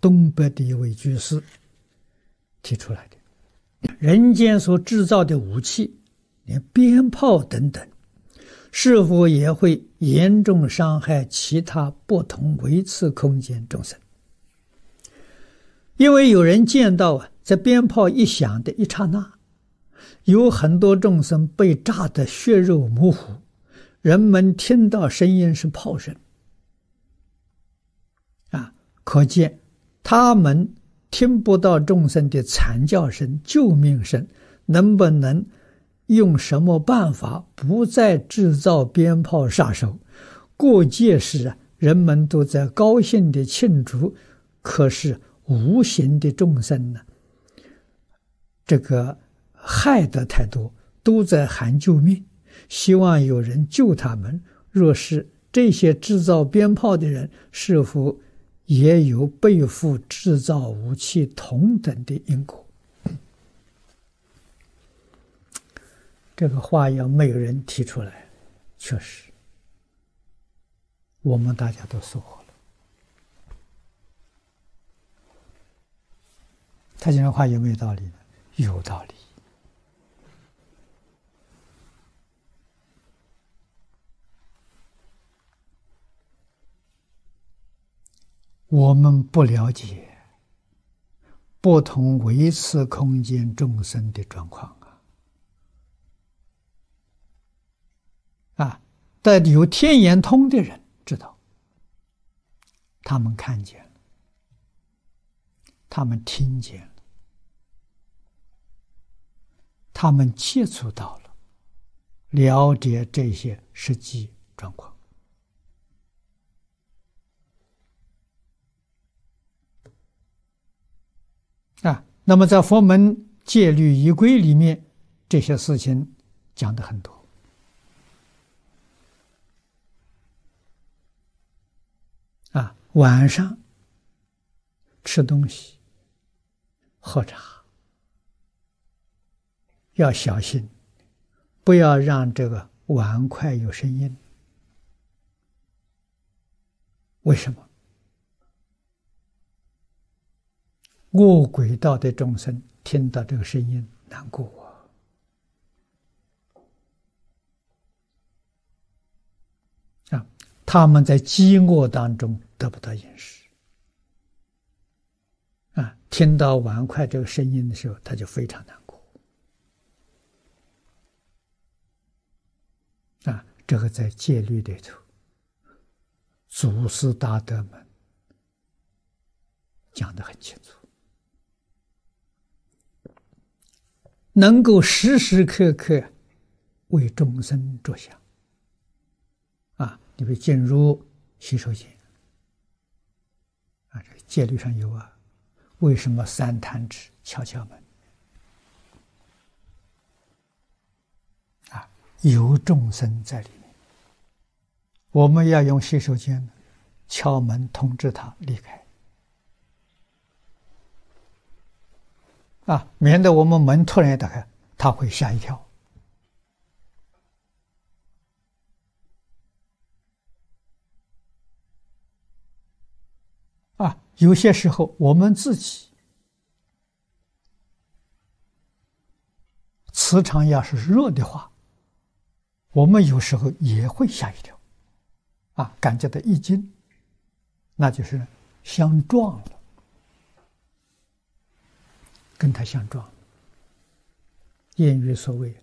东北的一位居士提出来的。人间所制造的武器，连鞭炮等等，是否也会严重伤害其他不同维次空间众生？因为有人见到啊，在鞭炮一响的一刹那，有很多众生被炸得血肉模糊，人们听到声音是炮声。啊可见，他们听不到众生的惨叫声、救命声，能不能用什么办法不再制造鞭炮杀手？过节时啊，人们都在高兴的庆祝，可是无形的众生呢？这个害得太多，都在喊救命，希望有人救他们。若是这些制造鞭炮的人，是否？也有背负制造武器同等的因果，这个话要没有人提出来，确实，我们大家都收获了。他讲的话有没有道理呢？有道理。我们不了解不同维次空间众生的状况啊！啊，但有天眼通的人知道，他们看见了，他们听见了，他们接触到了，了解这些实际状况。啊，那么在佛门戒律仪规里面，这些事情讲的很多。啊，晚上吃东西、喝茶要小心，不要让这个碗筷有声音。为什么？恶鬼道的众生听到这个声音难过啊！啊，他们在饥饿当中得不到饮食啊，听到碗筷这个声音的时候，他就非常难过啊。这个在戒律里头，祖师大德们讲的很清楚。能够时时刻刻为众生着想，啊，你比如进入洗手间，啊，这个戒律上有啊，为什么三坛指敲敲门？啊，有众生在里面，我们要用洗手间敲门通知他离开。啊，免得我们门突然打开，他会吓一跳。啊，有些时候我们自己磁场要是弱的话，我们有时候也会吓一跳，啊，感觉到一惊，那就是相撞了。跟他相撞。谚语所谓：“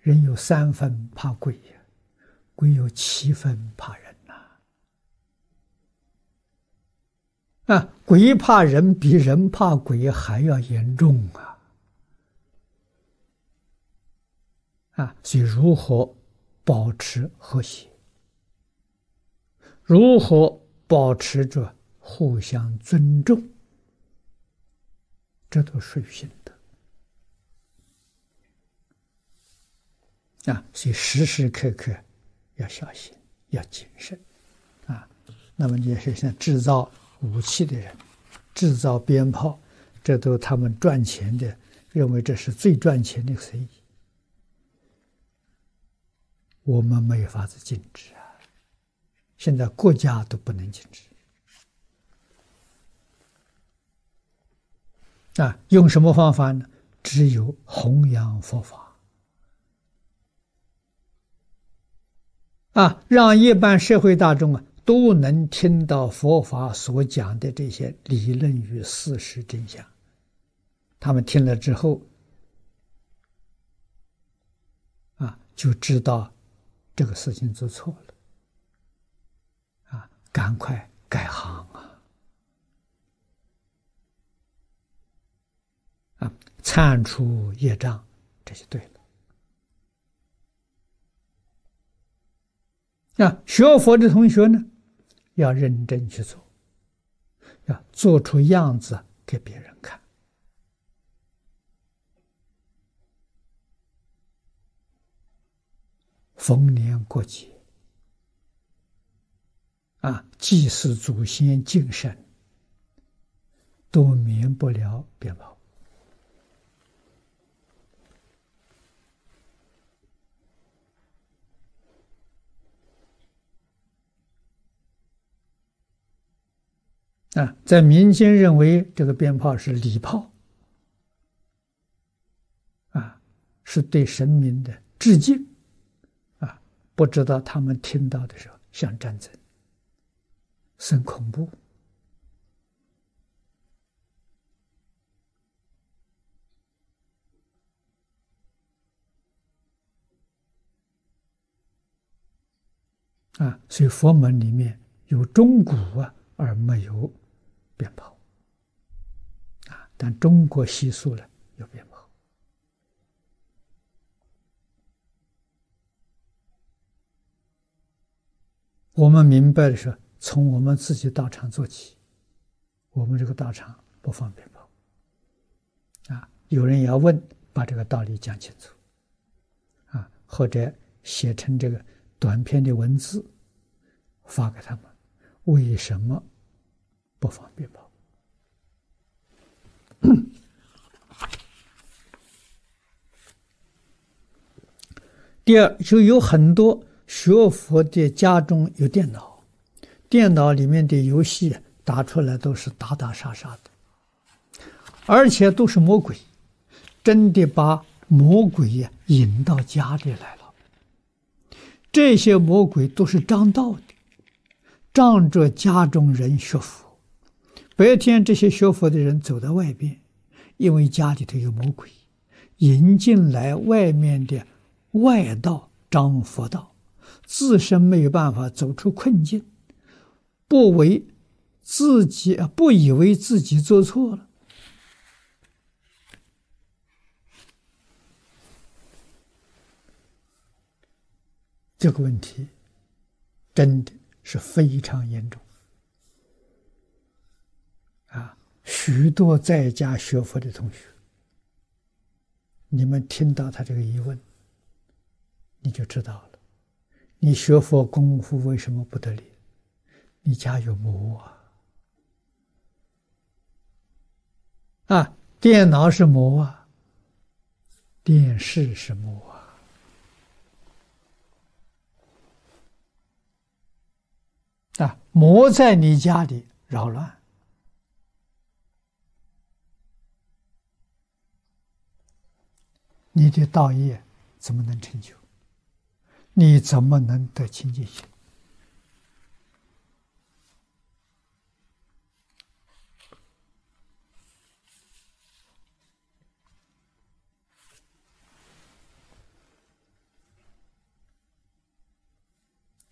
人有三分怕鬼呀，鬼有七分怕人呐。”啊，鬼怕人比人怕鬼还要严重啊！啊，所以如何保持和谐？如何保持着互相尊重？这都属于心德啊，所以时时刻刻要小心，要谨慎啊。那么你，也是像制造武器的人，制造鞭炮，这都他们赚钱的，认为这是最赚钱的生意。我们没法子禁止啊，现在国家都不能禁止。啊，用什么方法呢？只有弘扬佛法，啊，让一般社会大众啊都能听到佛法所讲的这些理论与事实真相。他们听了之后，啊，就知道这个事情做错了，啊，赶快改行铲除业障，这就对了。啊，学佛的同学呢，要认真去做，要做出样子给别人看。逢年过节，啊，祭祀祖先、敬神，都免不了鞭炮。啊，在民间认为这个鞭炮是礼炮，啊，是对神明的致敬。啊不知道他们听到的时候像战争，很恐怖啊！所以佛门里面有钟鼓啊，而没有鞭炮啊。但中国习俗呢，有鞭炮。我们明白的是，从我们自己道场做起。我们这个道场不放鞭炮。啊，有人要问，把这个道理讲清楚。啊，或者写成这个短篇的文字，发给他们。为什么不放鞭炮？第二，就有很多。学佛的家中有电脑，电脑里面的游戏打出来都是打打杀杀的，而且都是魔鬼，真的把魔鬼呀引到家里来了。这些魔鬼都是仗道的，仗着家中人学佛，白天这些学佛的人走到外边，因为家里头有魔鬼，引进来外面的外道张佛道。自身没有办法走出困境，不为自己，不以为自己做错了，这个问题真的是非常严重啊！许多在家学佛的同学，你们听到他这个疑问，你就知道了。你学佛功夫为什么不得力？你家有魔啊！啊，电脑是魔啊，电视是魔啊！啊，魔在你家里扰乱，你的道业怎么能成就？你怎么能得清净心？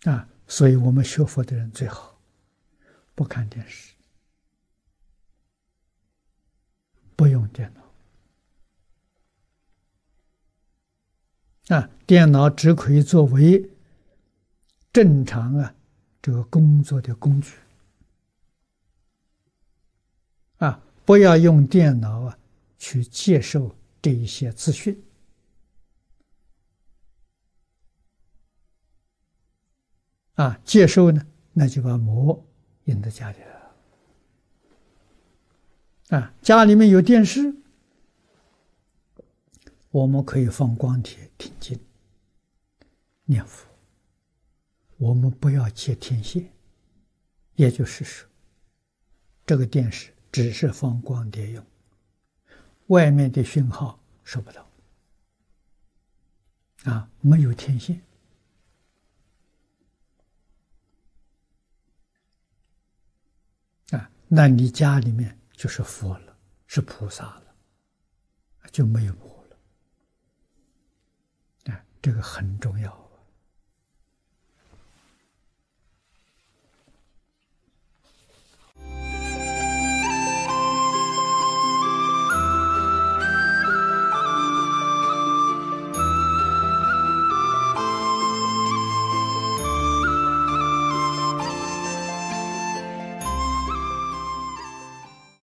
啊！所以我们学佛的人最好不看电视，不用电脑。啊，电脑只可以作为正常啊这个工作的工具啊，不要用电脑啊去接受这一些资讯啊，接受呢，那就把魔引到家里了啊，家里面有电视。我们可以放光碟听经、念佛，我们不要接天线，也就是说，这个电视只是放光碟用，外面的讯号收不到，啊，没有天线，啊，那你家里面就是佛了，是菩萨了，就没有魔，这个很重要。